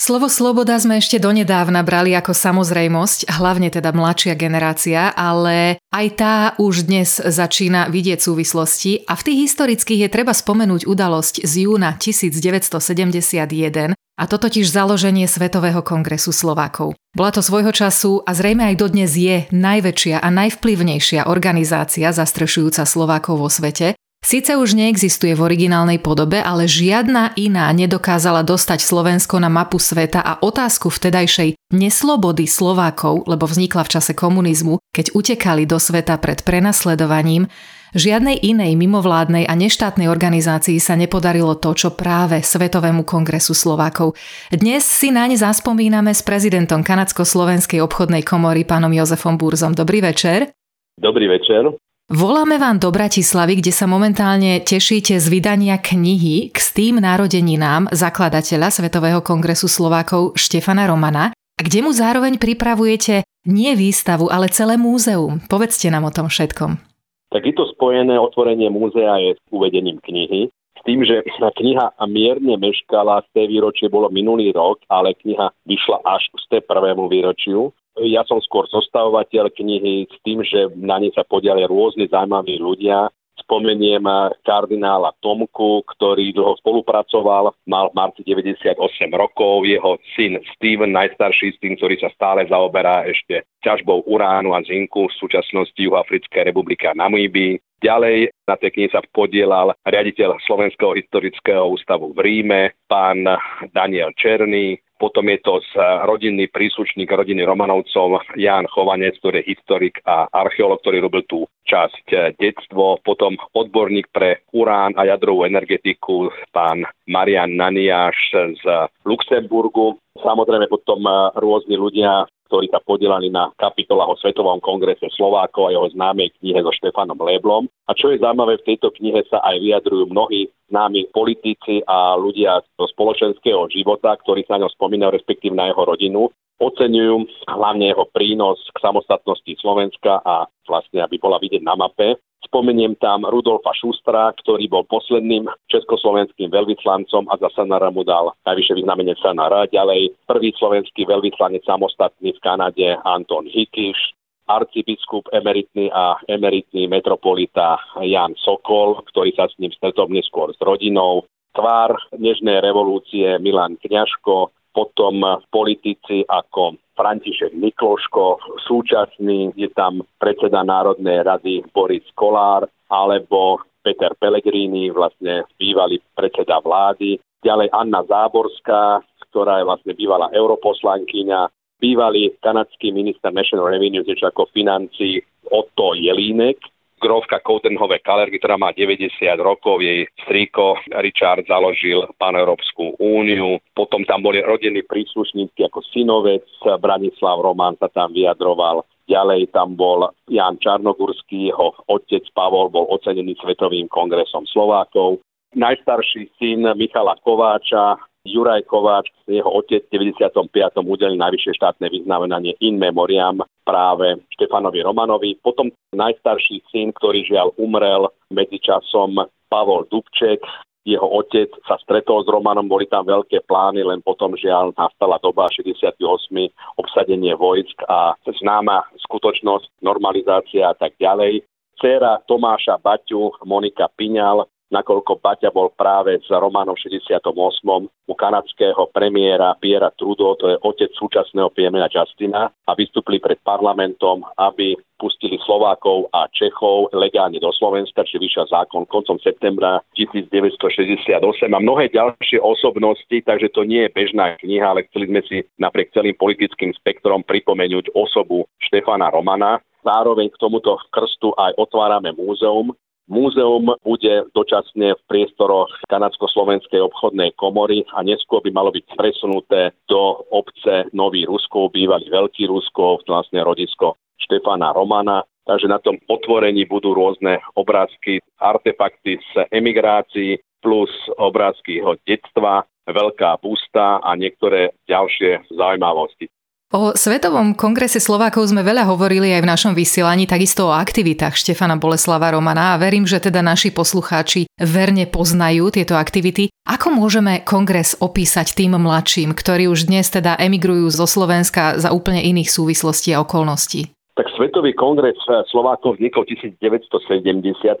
Slovo sloboda sme ešte donedávna brali ako samozrejmosť, hlavne teda mladšia generácia, ale aj tá už dnes začína vidieť súvislosti a v tých historických je treba spomenúť udalosť z júna 1971, a to totiž založenie Svetového kongresu Slovákov. Bola to svojho času a zrejme aj dodnes je najväčšia a najvplyvnejšia organizácia zastrešujúca Slovákov vo svete. Sice už neexistuje v originálnej podobe, ale žiadna iná nedokázala dostať Slovensko na mapu sveta a otázku vtedajšej neslobody Slovákov, lebo vznikla v čase komunizmu, keď utekali do sveta pred prenasledovaním, Žiadnej inej mimovládnej a neštátnej organizácii sa nepodarilo to, čo práve Svetovému kongresu Slovákov. Dnes si na ne zaspomíname s prezidentom Kanadsko-Slovenskej obchodnej komory pánom Jozefom Burzom. Dobrý večer. Dobrý večer. Voláme vám do Bratislavy, kde sa momentálne tešíte z vydania knihy k tým narodeninám zakladateľa Svetového kongresu Slovákov Štefana Romana, a kde mu zároveň pripravujete nie výstavu, ale celé múzeum. Povedzte nám o tom všetkom tak je to spojené otvorenie múzea je s uvedením knihy. S tým, že kniha mierne meškala, z té výročie bolo minulý rok, ale kniha vyšla až z té prvému výročiu. Ja som skôr zostavovateľ knihy s tým, že na nej sa podiali rôzni zaujímaví ľudia, Spomeniem kardinála Tomku, ktorý dlho spolupracoval, mal v marci 98 rokov, jeho syn Steven, najstarší syn, ktorý sa stále zaoberá ešte ťažbou uránu a zinku v súčasnosti Juhoafrickej republiky a Namíbii. Ďalej na tej knihe sa podielal riaditeľ Slovenského historického ústavu v Ríme, pán Daniel Černý, potom je to z rodinný príslušník rodiny Romanovcov Jan Chovanec, ktorý je historik a archeolog, ktorý robil tú časť eh, detstvo. Potom odborník pre urán a jadrovú energetiku pán Marian Naniáš z Luxemburgu. Samozrejme potom eh, rôzni ľudia ktorí sa podielali na kapitolách o Svetovom kongrese Slovákov a jeho známej knihe so Štefanom Léblom. A čo je zaujímavé, v tejto knihe sa aj vyjadrujú mnohí známi politici a ľudia zo spoločenského života, ktorí sa na ňom spomínajú, respektíve na jeho rodinu. Oceňujú hlavne jeho prínos k samostatnosti Slovenska a vlastne, aby bola vidieť na mape. Spomeniem tam Rudolfa Šustra, ktorý bol posledným československým veľvyslancom a za SNR mu dal najvyššie vyznamenie SNR. Ďalej prvý slovenský veľvyslanec samostatný v Kanade Anton Hikiš, arcibiskup emeritný a emeritný metropolita Jan Sokol, ktorý sa s ním stretol neskôr s rodinou, tvár dnešnej revolúcie Milan Kňažko, potom politici ako František Mikloško, súčasný je tam predseda Národnej rady Boris Kolár, alebo Peter Pellegrini, vlastne bývalý predseda vlády. Ďalej Anna Záborská, ktorá je vlastne bývalá europoslankyňa, bývalý kanadský minister National Revenue, niečo ako financí Otto Jelínek, grovka Koutenhove Kalergy, ktorá má 90 rokov, jej strýko Richard založil Paneurópsku úniu, potom tam boli rodení príslušníci ako synovec, Branislav Román sa tam vyjadroval, Ďalej tam bol Jan Čarnogurský, jeho otec Pavol bol ocenený Svetovým kongresom Slovákov. Najstarší syn Michala Kováča, Juraj Kováč, jeho otec v 95. udelil najvyššie štátne vyznamenanie in memoriam práve Štefanovi Romanovi. Potom najstarší syn, ktorý žiaľ umrel medzičasom Pavol Dubček, jeho otec sa stretol s Romanom, boli tam veľké plány, len potom žiaľ nastala doba 68. obsadenie vojsk a známa skutočnosť, normalizácia a tak ďalej. Cera Tomáša Baťu, Monika Piňal, nakoľko Baťa bol práve s Romanom 68. u kanadského premiéra Piera Trudeau, to je otec súčasného premiéra Justina, a vystúpili pred parlamentom, aby pustili Slovákov a Čechov legálne do Slovenska, či vyšiel zákon koncom septembra 1968 a mnohé ďalšie osobnosti, takže to nie je bežná kniha, ale chceli sme si napriek celým politickým spektrom pripomenúť osobu Štefana Romana. Zároveň k tomuto krstu aj otvárame múzeum, Múzeum bude dočasne v priestoroch Kanadsko-Slovenskej obchodnej komory a neskôr by malo byť presunuté do obce Nový Ruskov, bývalý Veľký Ruskov, vlastne rodisko Štefana Romana. Takže na tom otvorení budú rôzne obrázky, artefakty z emigrácií plus obrázky jeho detstva, veľká busta a niektoré ďalšie zaujímavosti. O Svetovom kongrese Slovákov sme veľa hovorili aj v našom vysielaní, takisto o aktivitách Štefana Boleslava Romana a verím, že teda naši poslucháči verne poznajú tieto aktivity. Ako môžeme kongres opísať tým mladším, ktorí už dnes teda emigrujú zo Slovenska za úplne iných súvislostí a okolností? Tak Svetový kongres Slovákov vznikol 1970,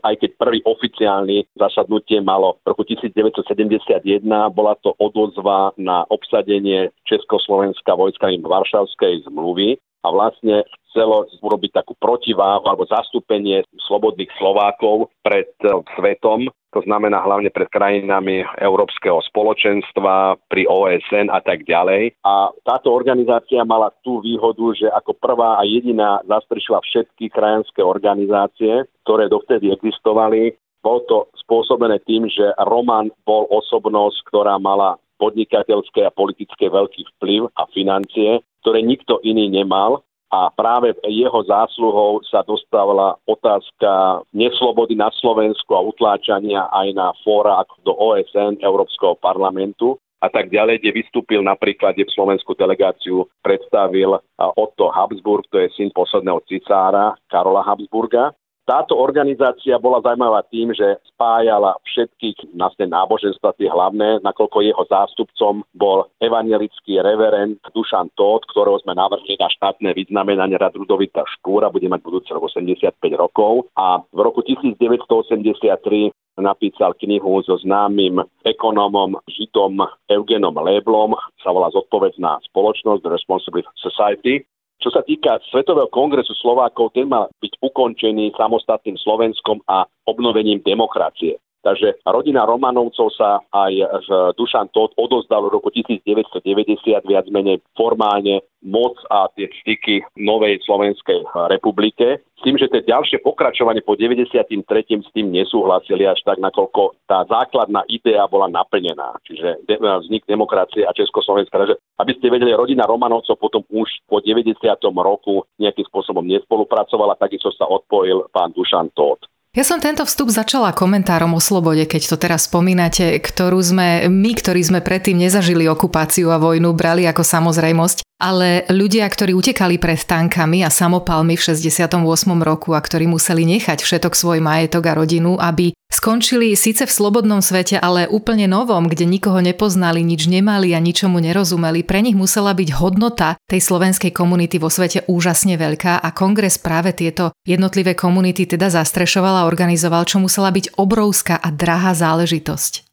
aj keď prvý oficiálny zasadnutie malo v roku 1971. Bola to odozva na obsadenie Československa vojskami Varšavskej zmluvy a vlastne chcelo urobiť takú protiváhu alebo zastúpenie slobodných Slovákov pred eh, svetom, to znamená hlavne pred krajinami Európskeho spoločenstva, pri OSN a tak ďalej. A táto organizácia mala tú výhodu, že ako prvá a jediná zastrešila všetky krajanské organizácie, ktoré dovtedy existovali. Bolo to spôsobené tým, že Roman bol osobnosť, ktorá mala podnikateľské a politické veľký vplyv a financie, ktoré nikto iný nemal a práve jeho zásluhou sa dostávala otázka neslobody na Slovensku a utláčania aj na fóra do OSN, Európskeho parlamentu a tak ďalej, kde vystúpil napríklad, kde slovenskú delegáciu predstavil Otto Habsburg, to je syn posledného cisára Karola Habsburga táto organizácia bola zaujímavá tým, že spájala všetkých vlastne náboženstva, tie hlavné, nakoľko jeho zástupcom bol evangelický reverend Dušan Tóth, ktorého sme navrhli na štátne vyznamenanie Rad Rudovita Štúra, bude mať budúci rok 85 rokov a v roku 1983 napísal knihu so známym ekonómom, žitom Eugenom Leblom, sa volá Zodpovedná spoločnosť, The Responsible Society. Čo sa týka Svetového kongresu Slovákov, ten má byť ukončený samostatným Slovenskom a obnovením demokracie. Takže rodina Romanovcov sa aj Dušan Todt odozdal v roku 1990 viac menej formálne moc a tie styky Novej Slovenskej republike. S tým, že tie ďalšie pokračovanie po 93. s tým nesúhlasili až tak, nakoľko tá základná idea bola naplnená. Čiže de- vznik demokracie a Československa. Takže aby ste vedeli, rodina Romanovcov potom už po 90. roku nejakým spôsobom nespolupracovala, takisto sa odpojil pán Dušan Todt. Ja som tento vstup začala komentárom o slobode, keď to teraz spomínate, ktorú sme my, ktorí sme predtým nezažili okupáciu a vojnu, brali ako samozrejmosť ale ľudia, ktorí utekali pred tankami a samopalmi v 68. roku a ktorí museli nechať všetok svoj majetok a rodinu, aby skončili síce v slobodnom svete, ale úplne novom, kde nikoho nepoznali, nič nemali a ničomu nerozumeli, pre nich musela byť hodnota tej slovenskej komunity vo svete úžasne veľká a kongres práve tieto jednotlivé komunity teda zastrešoval a organizoval, čo musela byť obrovská a drahá záležitosť.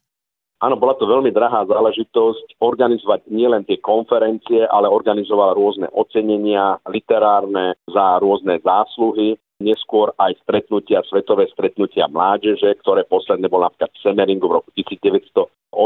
Áno, bola to veľmi drahá záležitosť organizovať nielen tie konferencie, ale organizovala rôzne ocenenia literárne za rôzne zásluhy, neskôr aj stretnutia, svetové stretnutia mládeže, ktoré posledné bolo napríklad v Semeringu v roku 1988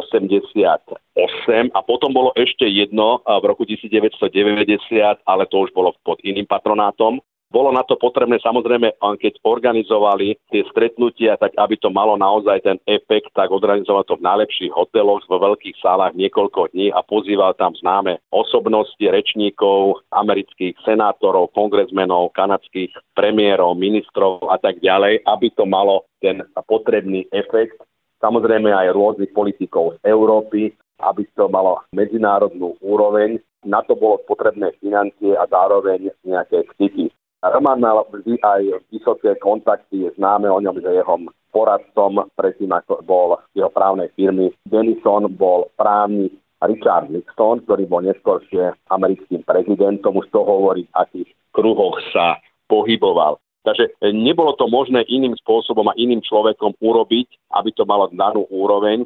a potom bolo ešte jedno v roku 1990, ale to už bolo pod iným patronátom bolo na to potrebné samozrejme, keď organizovali tie stretnutia, tak aby to malo naozaj ten efekt, tak organizoval to v najlepších hoteloch, vo veľkých sálach niekoľko dní a pozýval tam známe osobnosti, rečníkov, amerických senátorov, kongresmenov, kanadských premiérov, ministrov a tak ďalej, aby to malo ten potrebný efekt. Samozrejme aj rôznych politikov z Európy, aby to malo medzinárodnú úroveň. Na to bolo potrebné financie a zároveň nejaké styky. Roman mal vždy aj vysoké kontakty, je známe o ňom, že jeho poradcom predtým, ako bol jeho právnej firmy Denison, bol právnik Richard Nixon, ktorý bol neskôršie americkým prezidentom, už to hovorí, akých kruhoch sa pohyboval. Takže nebolo to možné iným spôsobom a iným človekom urobiť, aby to malo danú úroveň.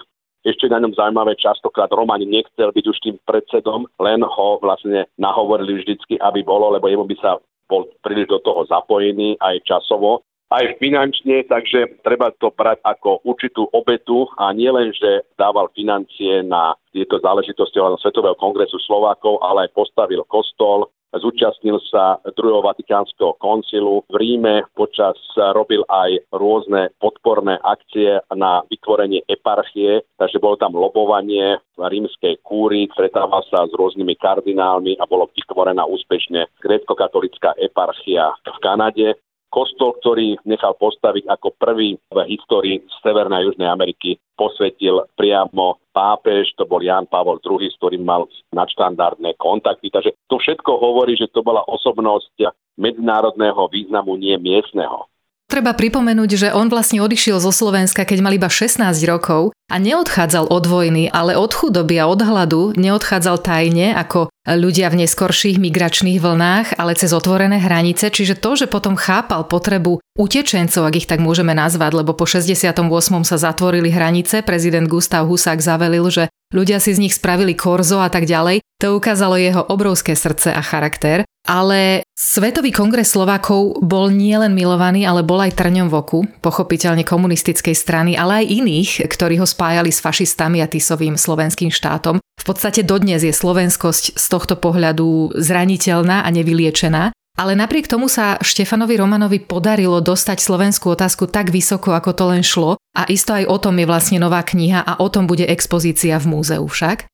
Ešte na ňom zaujímavé, častokrát Roman nechcel byť už tým predsedom, len ho vlastne nahovorili vždycky, aby bolo, lebo jemu by sa bol príliš do toho zapojený aj časovo, aj finančne, takže treba to brať ako určitú obetu a nielen, že dával financie na tieto záležitosti Svetového kongresu Slovákov, ale aj postavil kostol, zúčastnil sa druhého Vatikánskeho koncilu v Ríme, počas robil aj rôzne podporné akcie na vytvorenie eparchie, takže bolo tam lobovanie rímskej kúri, stretával sa s rôznymi kardinálmi a bolo vytvorená úspešne grécko-katolická eparchia v Kanade kostol, ktorý nechal postaviť ako prvý v histórii Severnej a Južnej Ameriky, posvetil priamo pápež, to bol Jan Pavol II, s ktorým mal nadštandardné kontakty. Takže to všetko hovorí, že to bola osobnosť medzinárodného významu, nie miestneho. Treba pripomenúť, že on vlastne odišiel zo Slovenska, keď mal iba 16 rokov a neodchádzal od vojny, ale od chudoby a od hladu, neodchádzal tajne ako ľudia v neskorších migračných vlnách, ale cez otvorené hranice, čiže to, že potom chápal potrebu utečencov, ak ich tak môžeme nazvať, lebo po 68. sa zatvorili hranice, prezident Gustav Husák zavelil, že ľudia si z nich spravili korzo a tak ďalej, to ukázalo jeho obrovské srdce a charakter. Ale Svetový kongres Slovákov bol nielen milovaný, ale bol aj trňom v oku, pochopiteľne komunistickej strany, ale aj iných, ktorí ho spájali s fašistami a tisovým slovenským štátom. V podstate dodnes je slovenskosť z tohto pohľadu zraniteľná a nevyliečená. Ale napriek tomu sa Štefanovi Romanovi podarilo dostať slovenskú otázku tak vysoko, ako to len šlo a isto aj o tom je vlastne nová kniha a o tom bude expozícia v múzeu však.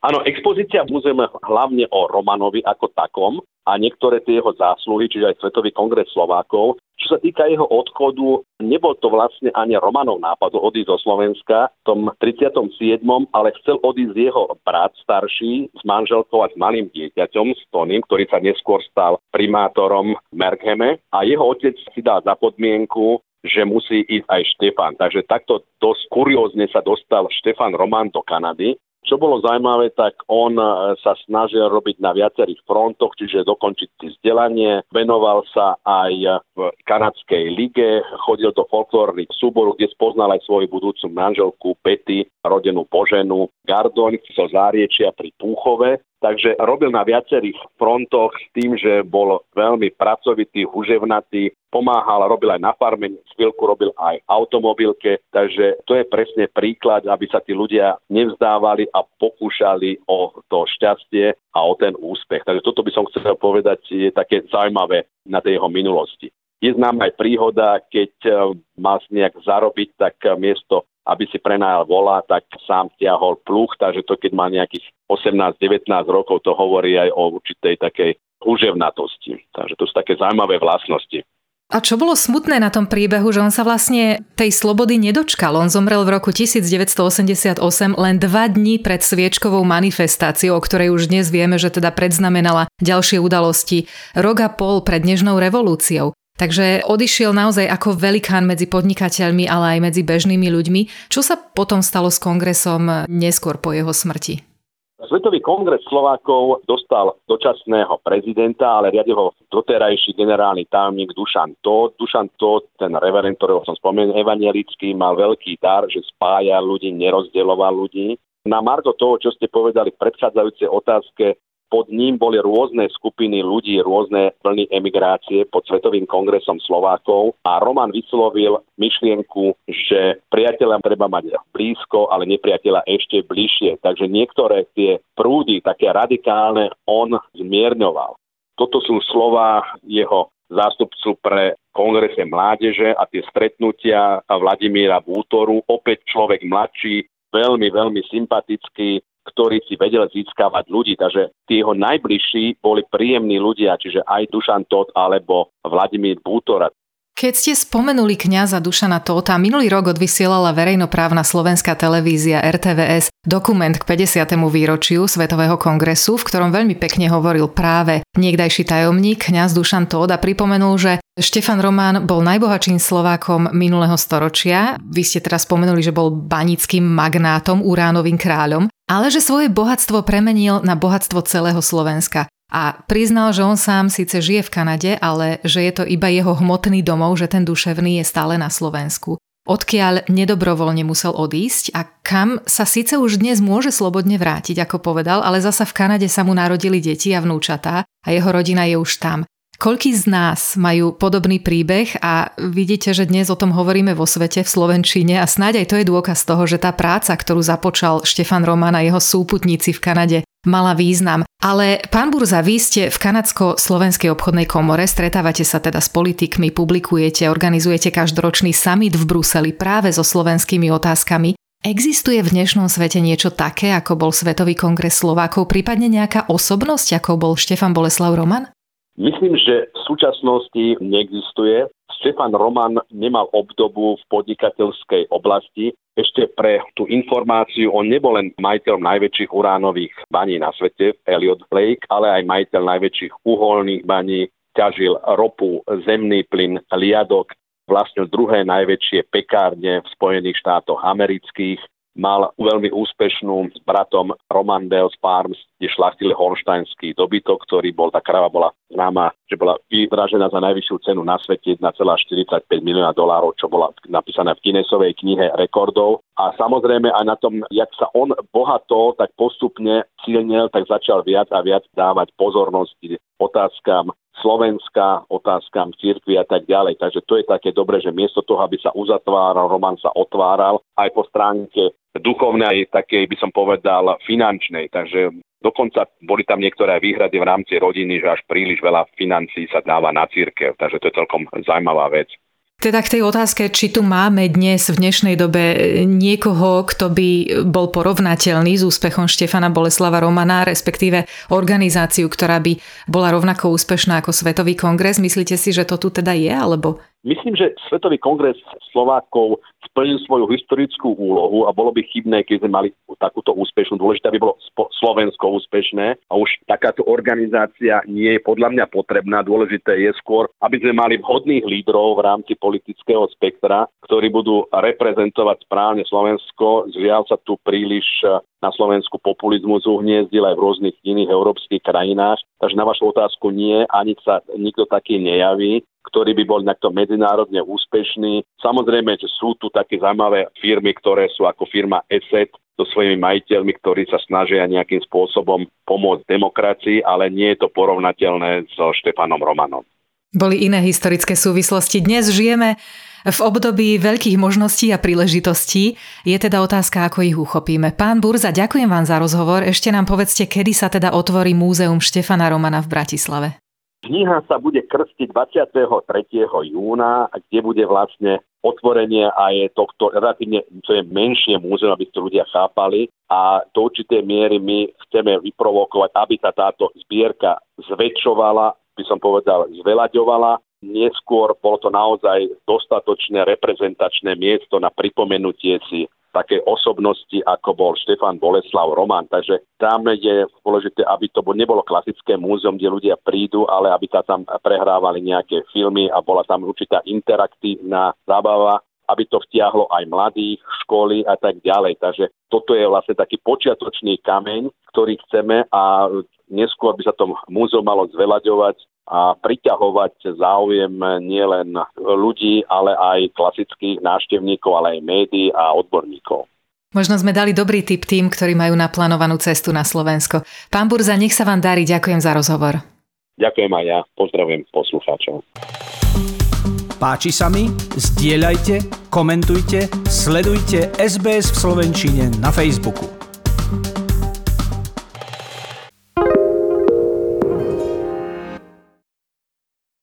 Áno, expozícia v múzeu hlavne o Romanovi ako takom a niektoré tie jeho zásluhy, čiže aj Svetový kongres Slovákov. Čo sa týka jeho odchodu, nebol to vlastne ani Romanov nápad odísť zo Slovenska v tom 37., ale chcel odísť jeho brat starší s manželkou a s malým dieťaťom, s Toným, ktorý sa neskôr stal primátorom Merkheme a jeho otec si dal za podmienku, že musí ísť aj Štefan. Takže takto dosť kuriózne sa dostal Štefan Roman do Kanady čo bolo zaujímavé, tak on e, sa snažil robiť na viacerých frontoch, čiže dokončiť si vzdelanie, venoval sa aj v kanadskej lige, chodil do folklórnych súborov, kde spoznal aj svoju budúcu manželku Pety, rodenú poženu. Gardoň zo Záriečia pri Púchove Takže robil na viacerých frontoch s tým, že bol veľmi pracovitý, huževnatý, pomáhal, robil aj na farme, chvíľku robil aj automobilke, takže to je presne príklad, aby sa tí ľudia nevzdávali a pokúšali o to šťastie a o ten úspech. Takže toto by som chcel povedať, je také zaujímavé na tej jeho minulosti. Je známa aj príhoda, keď eh, mal nejak zarobiť, tak eh, miesto aby si prenajal vola, tak sám ťahol pluch, takže to keď má nejakých 18-19 rokov, to hovorí aj o určitej takej uževnatosti. Takže to sú také zaujímavé vlastnosti. A čo bolo smutné na tom príbehu, že on sa vlastne tej slobody nedočkal. On zomrel v roku 1988 len dva dní pred sviečkovou manifestáciou, o ktorej už dnes vieme, že teda predznamenala ďalšie udalosti. Rok a pol pred Nežnou revolúciou. Takže odišiel naozaj ako velikán medzi podnikateľmi, ale aj medzi bežnými ľuďmi. Čo sa potom stalo s kongresom neskôr po jeho smrti? Svetový kongres Slovákov dostal dočasného prezidenta, ale riadil ho doterajší generálny tajomník Dušan Tóth. Dušan Tóth, ten reverend, ktorého som spomenul, evangelický, mal veľký dar, že spája ľudí, nerozdieloval ľudí. Na margo toho, čo ste povedali v predchádzajúcej otázke, pod ním boli rôzne skupiny ľudí, rôzne vlny emigrácie pod Svetovým kongresom Slovákov a Roman vyslovil myšlienku, že priateľa treba mať blízko, ale nepriateľa ešte bližšie. Takže niektoré tie prúdy, také radikálne, on zmierňoval. Toto sú slova jeho zástupcu pre kongrese mládeže a tie stretnutia Vladimíra Bútoru, opäť človek mladší, veľmi, veľmi sympatický, ktorý si vedel získavať ľudí. Takže tí jeho najbližší boli príjemní ľudia, čiže aj Dušan Tot alebo Vladimír Bútora. Keď ste spomenuli kňaza Dušana Tóta, minulý rok odvysielala verejnoprávna slovenská televízia RTVS dokument k 50. výročiu Svetového kongresu, v ktorom veľmi pekne hovoril práve niekdajší tajomník kňaz Dušan Tóth a pripomenul, že Štefan Román bol najbohatším Slovákom minulého storočia. Vy ste teraz spomenuli, že bol banickým magnátom, uránovým kráľom, ale že svoje bohatstvo premenil na bohatstvo celého Slovenska. A priznal, že on sám síce žije v Kanade, ale že je to iba jeho hmotný domov, že ten duševný je stále na Slovensku. Odkiaľ nedobrovoľne musel odísť a kam sa síce už dnes môže slobodne vrátiť, ako povedal, ale zasa v Kanade sa mu narodili deti a vnúčatá a jeho rodina je už tam. Koľký z nás majú podobný príbeh a vidíte, že dnes o tom hovoríme vo svete, v Slovenčine a snáď aj to je dôkaz toho, že tá práca, ktorú započal Štefan Roman a jeho súputníci v Kanade, mala význam. Ale pán Burza, vy ste v Kanadsko-Slovenskej obchodnej komore, stretávate sa teda s politikmi, publikujete, organizujete každoročný summit v Bruseli práve so slovenskými otázkami. Existuje v dnešnom svete niečo také, ako bol Svetový kongres Slovákov, prípadne nejaká osobnosť, ako bol Štefan Boleslav Roman? Myslím, že v súčasnosti neexistuje. Štefan Roman nemal obdobu v podnikateľskej oblasti. Ešte pre tú informáciu, on nebol len majiteľom najväčších uránových baní na svete, Elliot Lake, ale aj majiteľ najväčších uholných baní, ťažil ropu, zemný plyn, liadok, vlastne druhé najväčšie pekárne v Spojených štátoch amerických, mal veľmi úspešnú s bratom Roman Bales Farms, kde šlachtili horštajnský dobytok, ktorý bol, tá krava bola známa, že bola vydražená za najvyššiu cenu na svete 1,45 milióna dolárov, čo bola napísaná v Guinnessovej knihe rekordov. A samozrejme aj na tom, jak sa on bohato, tak postupne silnil, tak začal viac a viac dávať pozornosti otázkam Slovenska, otázkam cirkvi a tak ďalej. Takže to je také dobre, že miesto toho, aby sa uzatváral, román sa otváral aj po stránke duchovnej, takej by som povedal finančnej. Takže dokonca boli tam niektoré výhrady v rámci rodiny, že až príliš veľa financí sa dáva na církev. Takže to je celkom zaujímavá vec. Teda k tej otázke, či tu máme dnes v dnešnej dobe niekoho, kto by bol porovnateľný s úspechom Štefana Boleslava Romana, respektíve organizáciu, ktorá by bola rovnako úspešná ako Svetový kongres. Myslíte si, že to tu teda je, alebo Myslím, že Svetový kongres Slovákov splnil svoju historickú úlohu a bolo by chybné, keď sme mali takúto úspešnú. Dôležité, aby bolo Slovensko úspešné a už takáto organizácia nie je podľa mňa potrebná. Dôležité je skôr, aby sme mali vhodných lídrov v rámci politického spektra, ktorí budú reprezentovať správne Slovensko. Zviaľ sa tu príliš na Slovensku populizmus uhniezdil aj v rôznych iných európskych krajinách. Takže na vašu otázku nie, ani sa nikto taký nejaví ktorý by bol takto medzinárodne úspešný. Samozrejme, že sú tu také zaujímavé firmy, ktoré sú ako firma ESET, so svojimi majiteľmi, ktorí sa snažia nejakým spôsobom pomôcť demokracii, ale nie je to porovnateľné so Štefanom Romanom. Boli iné historické súvislosti. Dnes žijeme v období veľkých možností a príležitostí. Je teda otázka, ako ich uchopíme. Pán Burza, ďakujem vám za rozhovor. Ešte nám povedzte, kedy sa teda otvorí múzeum Štefana Romana v Bratislave. Kniha sa bude krstiť 23. júna, kde bude vlastne otvorenie a je tohto relatívne, to je menšie múzeum, aby to ľudia chápali a do určitej miery my chceme vyprovokovať, aby sa táto zbierka zväčšovala, by som povedal, zvelaďovala. Neskôr bolo to naozaj dostatočné reprezentačné miesto na pripomenutie si také osobnosti, ako bol Štefan Boleslav Roman. Takže tam je dôležité, aby to nebolo klasické múzeum, kde ľudia prídu, ale aby sa tam prehrávali nejaké filmy a bola tam určitá interaktívna zábava aby to vtiahlo aj mladých, školy a tak ďalej. Takže toto je vlastne taký počiatočný kameň, ktorý chceme a neskôr by sa to múzeum malo zvelaďovať a priťahovať záujem nielen ľudí, ale aj klasických návštevníkov, ale aj médií a odborníkov. Možno sme dali dobrý tip tým, ktorí majú naplánovanú cestu na Slovensko. Pán Burza, nech sa vám darí, ďakujem za rozhovor. Ďakujem aj ja, pozdravujem poslucháčov. Páči sa mi? Zdieľajte, komentujte, sledujte SBS v Slovenčine na Facebooku.